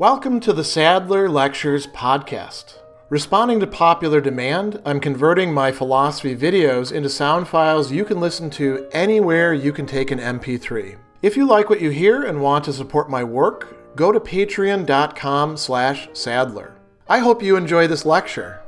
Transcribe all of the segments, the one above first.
Welcome to the Sadler Lectures podcast. Responding to popular demand, I'm converting my philosophy videos into sound files you can listen to anywhere you can take an MP3. If you like what you hear and want to support my work, go to patreon.com slash sadler. I hope you enjoy this lecture.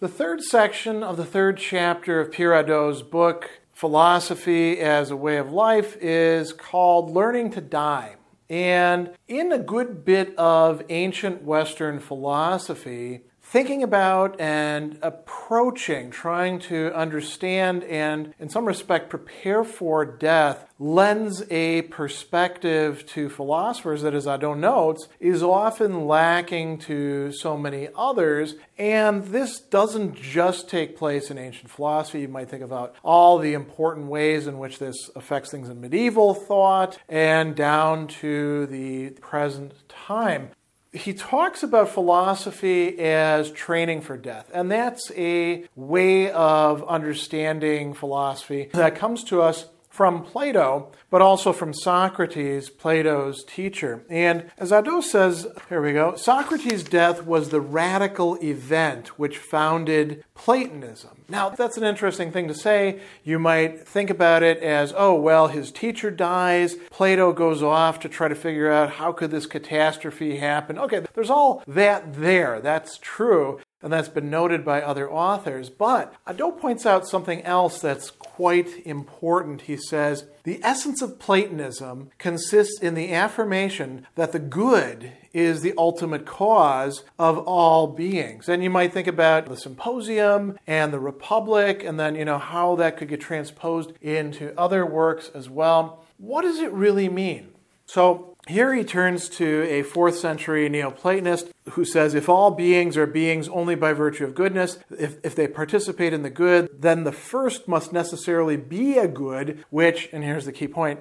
The third section of the third chapter of Hadot's book, Philosophy as a Way of Life, is called Learning to Die. And in a good bit of ancient Western philosophy, thinking about and approaching, trying to understand and, in some respect, prepare for death lends a perspective to philosophers that, as Hadot notes, is often lacking to so many others. And this doesn't just take place in ancient philosophy. You might think about all the important ways in which this affects things in medieval thought and down to the present time he talks about philosophy as training for death. And that's a way of understanding philosophy that comes to us from Plato, but also from Socrates, Plato's teacher. And as Hadot says, here we go, Socrates' death was the radical event which founded Platonism. Now, that's an interesting thing to say. You might think about it as, oh, well, his teacher dies, Plato goes off to try to figure out how could this catastrophe happen. Okay, there's all that there. That's true and that's been noted by other authors. But Hadot points out something else that's quite important. He says, The essence of Platonism consists in the affirmation that the good is the ultimate cause of all beings. And you might think about the Symposium and the Republic, and then, you know, how that could get transposed into other works as well. What does it really mean? So, here he turns to a fourth century Neoplatonist who says if all beings are beings only by virtue of goodness, if, if they participate in the good, then the first must necessarily be a good, which, and here's the key point,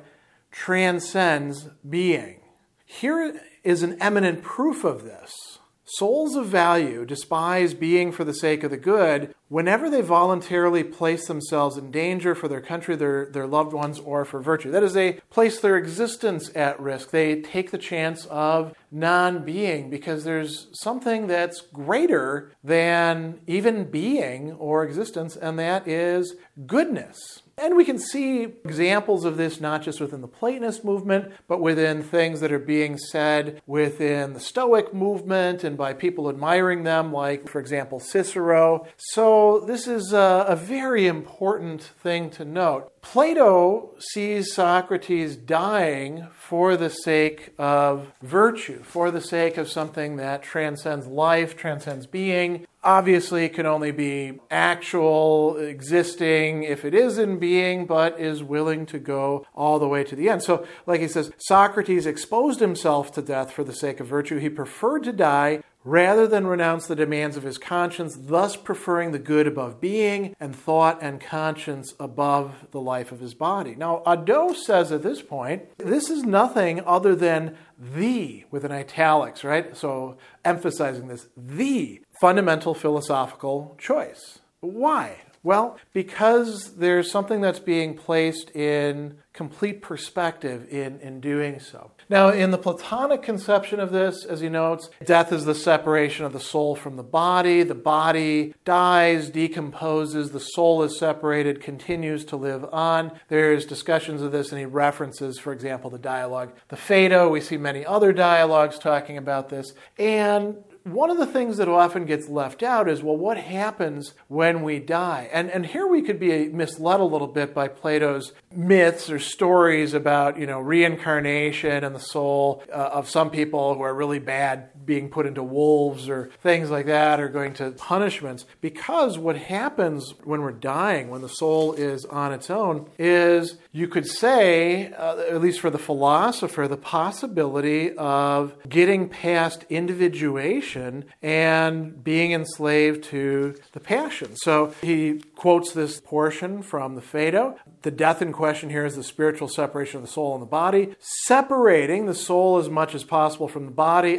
transcends being. Here is an eminent proof of this. Souls of value despise being for the sake of the good whenever they voluntarily place themselves in danger for their country, their, their loved ones, or for virtue. That is, they place their existence at risk. They take the chance of non being because there's something that's greater than even being or existence, and that is goodness. And we can see examples of this not just within the Platonist movement, but within things that are being said within the Stoic movement and by people admiring them, like, for example, Cicero. So, this is a, a very important thing to note. Plato sees Socrates dying for the sake of virtue, for the sake of something that transcends life, transcends being. Obviously, it can only be actual, existing, if it is in being, but is willing to go all the way to the end. So, like he says, Socrates exposed himself to death for the sake of virtue. He preferred to die rather than renounce the demands of his conscience, thus preferring the good above being and thought and conscience above the life of his body. Now, Hadot says at this point, this is nothing other than the, with an italics, right? So emphasizing this, the fundamental philosophical choice. Why? Well, because there's something that's being placed in complete perspective in, in doing so. Now, in the Platonic conception of this, as he notes, death is the separation of the soul from the body. The body dies, decomposes, the soul is separated, continues to live on. There's discussions of this, and he references, for example, the dialogue, the Phaedo. We see many other dialogues talking about this. And one of the things that often gets left out is well, what happens when we die? And, and here we could be misled a little bit by Plato's myths or stories about you know reincarnation and the soul uh, of some people who are really bad being put into wolves or things like that or going to punishments. Because what happens when we're dying, when the soul is on its own, is you could say, uh, at least for the philosopher, the possibility of getting past individuation and being enslaved to the passion. So he quotes this portion from the Phaedo. The death in question here is the spiritual separation of the soul and the body, separating the soul as much as possible from the body,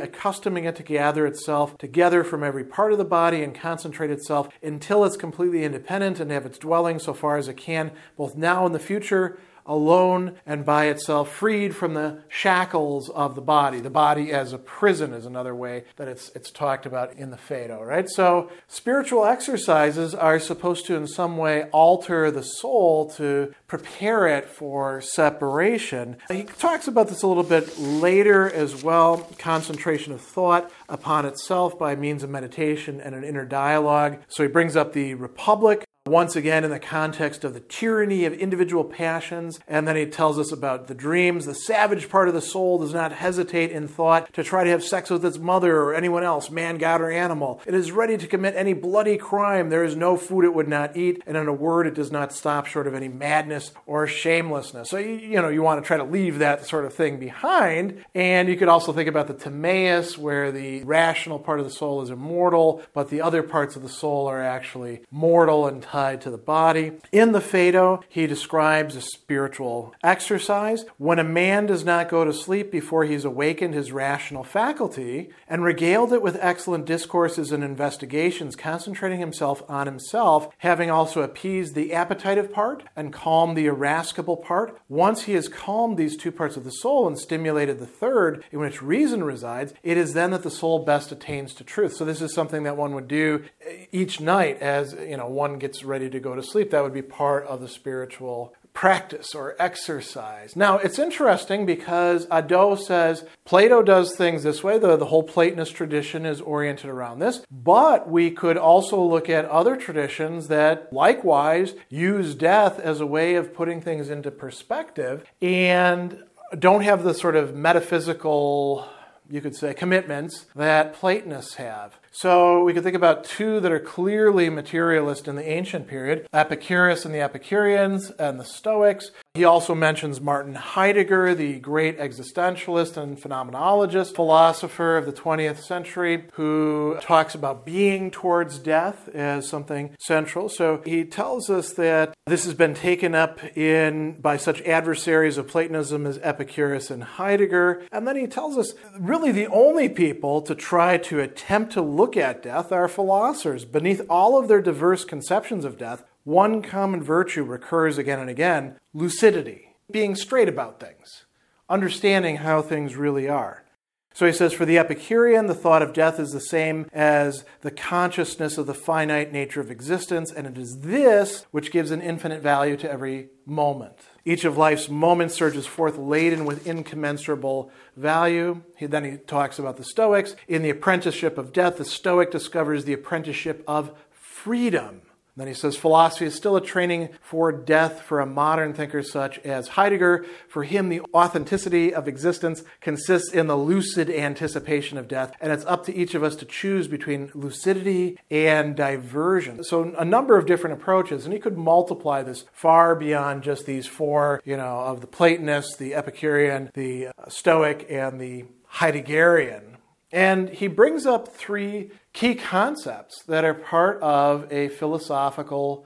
accustoming it to gather itself together from every part of the body and concentrate itself until it's completely independent and have its dwelling so far as it can, both now and the future alone and by itself, freed from the shackles of the body. The body as a prison is another way that it's, it's talked about in the Phaedo, right? So spiritual exercises are supposed to in some way alter the soul to prepare it for separation. He talks about this a little bit later as well concentration of thought upon itself by means of meditation and an inner dialogue. So he brings up the Republic once again in the context of the tyranny of individual passions. And then he tells us about the dreams. The savage part of the soul does not hesitate in thought to try to have sex with its mother or anyone else, man, god, or animal. It is ready to commit any bloody crime. There is no food it would not eat. And in a word, it does not stop short of any madness or shamelessness. So, you, you know, you want to try to leave that sort of thing behind. And you could also think about the Timaeus, where the rational part of the soul is immortal, but the other parts of the soul are actually mortal and tied to the body. In the Phaedo, he describes a spiritual exercise. When a man does not go to sleep before he's awakened his rational faculty and regaled it with excellent discourses and investigations, concentrating himself on himself, having also appeased the appetitive part and calmed the irascible part. Once he has calmed these two parts of the soul and stimulated the third, in which reason resides, it is then that the soul best attains to truth. So this is something that one would do each night as you know one gets ready to go to sleep. That would be part of the spiritual practice or exercise. Now, it's interesting because Hadot says Plato does things this way, the, the whole Platonist tradition is oriented around this, but we could also look at other traditions that likewise use death as a way of putting things into perspective and don't have the sort of metaphysical you could say, commitments that Platonists have. So we could think about two that are clearly materialist in the ancient period Epicurus and the Epicureans, and the Stoics. He also mentions Martin Heidegger, the great existentialist and phenomenologist, philosopher of the 20th century, who talks about being towards death as something central. So he tells us that this has been taken up in by such adversaries of Platonism as Epicurus and Heidegger. And then he tells us really the only people to try to attempt to look at death are philosophers. Beneath all of their diverse conceptions of death, one common virtue recurs again and again lucidity, being straight about things, understanding how things really are. So he says, for the Epicurean, the thought of death is the same as the consciousness of the finite nature of existence, and it is this which gives an infinite value to every moment. Each of life's moments surges forth laden with incommensurable value. He, then he talks about the Stoics. In the apprenticeship of death, the Stoic discovers the apprenticeship of freedom. Then he says philosophy is still a training for death for a modern thinker such as Heidegger. For him, the authenticity of existence consists in the lucid anticipation of death, and it's up to each of us to choose between lucidity and diversion. So, a number of different approaches, and he could multiply this far beyond just these four, you know, of the Platonist, the Epicurean, the uh, Stoic, and the Heideggerian. And he brings up three key concepts that are part of a philosophical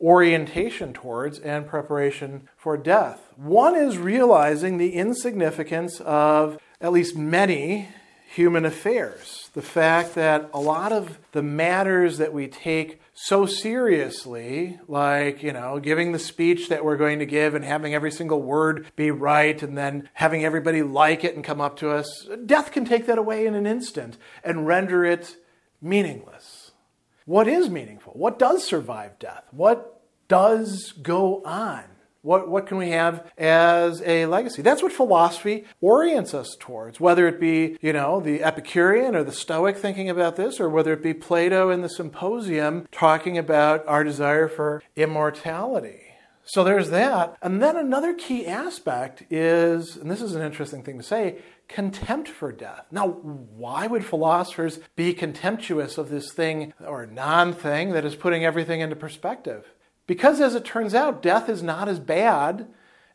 orientation towards and preparation for death. One is realizing the insignificance of at least many human affairs. The fact that a lot of the matters that we take so seriously, like, you know, giving the speech that we're going to give and having every single word be right and then having everybody like it and come up to us, death can take that away in an instant and render it meaningless. What is meaningful? What does survive death? What does go on? What, what can we have as a legacy? That's what philosophy orients us towards, whether it be, you know, the Epicurean or the Stoic thinking about this, or whether it be Plato in the Symposium talking about our desire for immortality. So there's that. And then another key aspect is, and this is an interesting thing to say, contempt for death. Now, why would philosophers be contemptuous of this thing or non thing that is putting everything into perspective? Because as it turns out, death is not as bad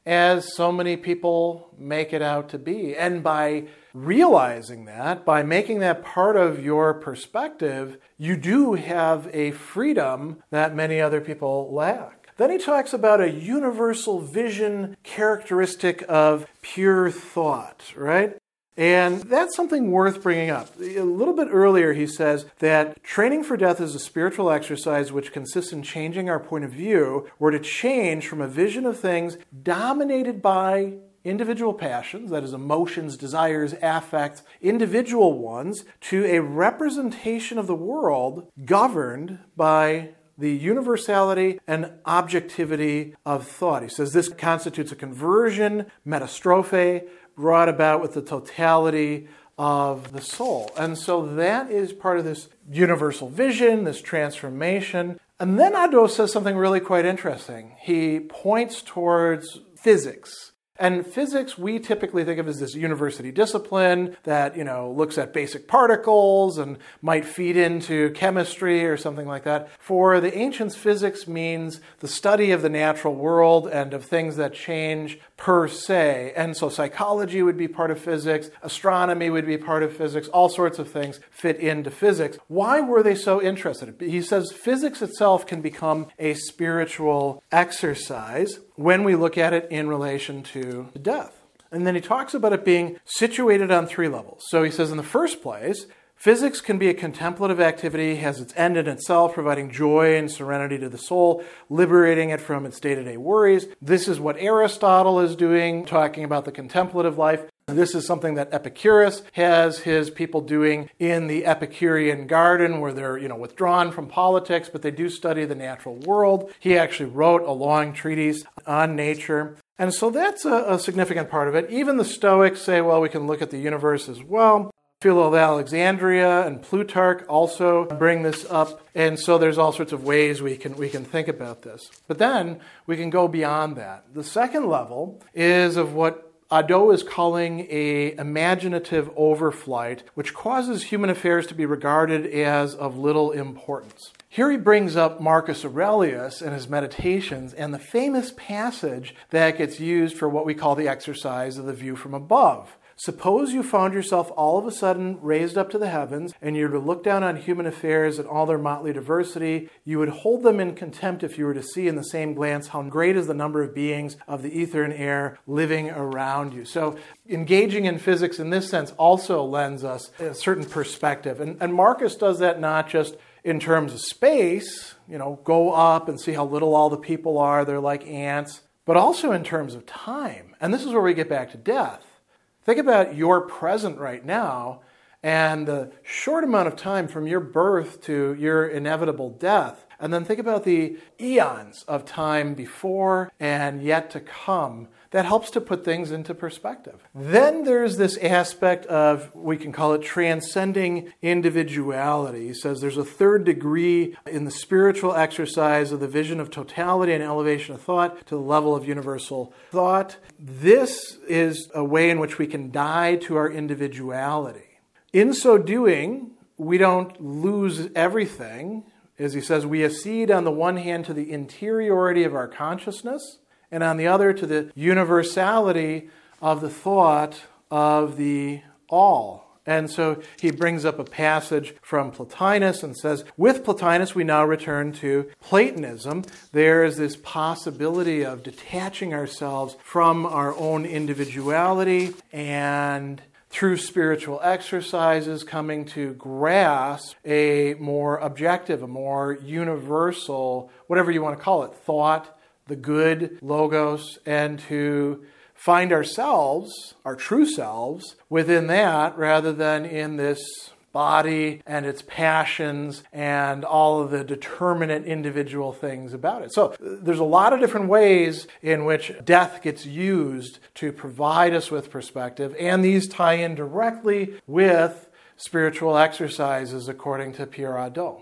as so many people make it out to be. And by realizing that, by making that part of your perspective, you do have a freedom that many other people lack. Then he talks about a universal vision characteristic of pure thought, right? And that's something worth bringing up. A little bit earlier, he says that training for death is a spiritual exercise which consists in changing our point of view, or to change from a vision of things dominated by individual passions, that is, emotions, desires, affects, individual ones, to a representation of the world governed by the universality and objectivity of thought. He says this constitutes a conversion, metastrophe, brought about with the totality of the soul. And so that is part of this universal vision, this transformation. And then Hadot says something really quite interesting. He points towards physics and physics, we typically think of as this university discipline that, you know, looks at basic particles and might feed into chemistry or something like that. For the ancients, physics means the study of the natural world and of things that change per se. And so psychology would be part of physics, astronomy would be part of physics, all sorts of things fit into physics. Why were they so interested? He says physics itself can become a spiritual exercise when we look at it in relation to death. And then he talks about it being situated on three levels. So he says, in the first place, Physics can be a contemplative activity, has its end in itself, providing joy and serenity to the soul, liberating it from its day to day worries. This is what Aristotle is doing, talking about the contemplative life. This is something that Epicurus has his people doing in the Epicurean garden where they're, you know, withdrawn from politics, but they do study the natural world. He actually wrote a long treatise on nature. And so that's a, a significant part of it. Even the Stoics say, well, we can look at the universe as well. Philo of Alexandria and Plutarch also bring this up, and so there's all sorts of ways we can we can think about this. But then we can go beyond that. The second level is of what Hadot is calling a imaginative overflight, which causes human affairs to be regarded as of little importance. Here he brings up Marcus Aurelius and his meditations and the famous passage that gets used for what we call the exercise of the view from above. Suppose you found yourself all of a sudden raised up to the heavens and you were to look down on human affairs and all their motley diversity. You would hold them in contempt if you were to see in the same glance how great is the number of beings of the ether and air living around you. So, engaging in physics in this sense also lends us a certain perspective. And, and Marcus does that not just in terms of space, you know, go up and see how little all the people are, they're like ants, but also in terms of time. And this is where we get back to death. Think about your present right now and the short amount of time from your birth to your inevitable death. And then think about the eons of time before and yet to come that helps to put things into perspective. Then there's this aspect of, we can call it transcending individuality. He says there's a third degree in the spiritual exercise of the vision of totality and elevation of thought to the level of universal thought. This is a way in which we can die to our individuality. In so doing, we don't lose everything. As he says, we accede on the one hand to the interiority of our consciousness and on the other to the universality of the thought of the all. And so he brings up a passage from Plotinus and says, with Plotinus, we now return to Platonism. There is this possibility of detaching ourselves from our own individuality and through spiritual exercises coming to grasp a more objective, a more universal, whatever you want to call it, thought the good logos and to find ourselves, our true selves, within that rather than in this body and its passions and all of the determinate individual things about it. So there's a lot of different ways in which death gets used to provide us with perspective, and these tie in directly with spiritual exercises according to Pierre Hadot.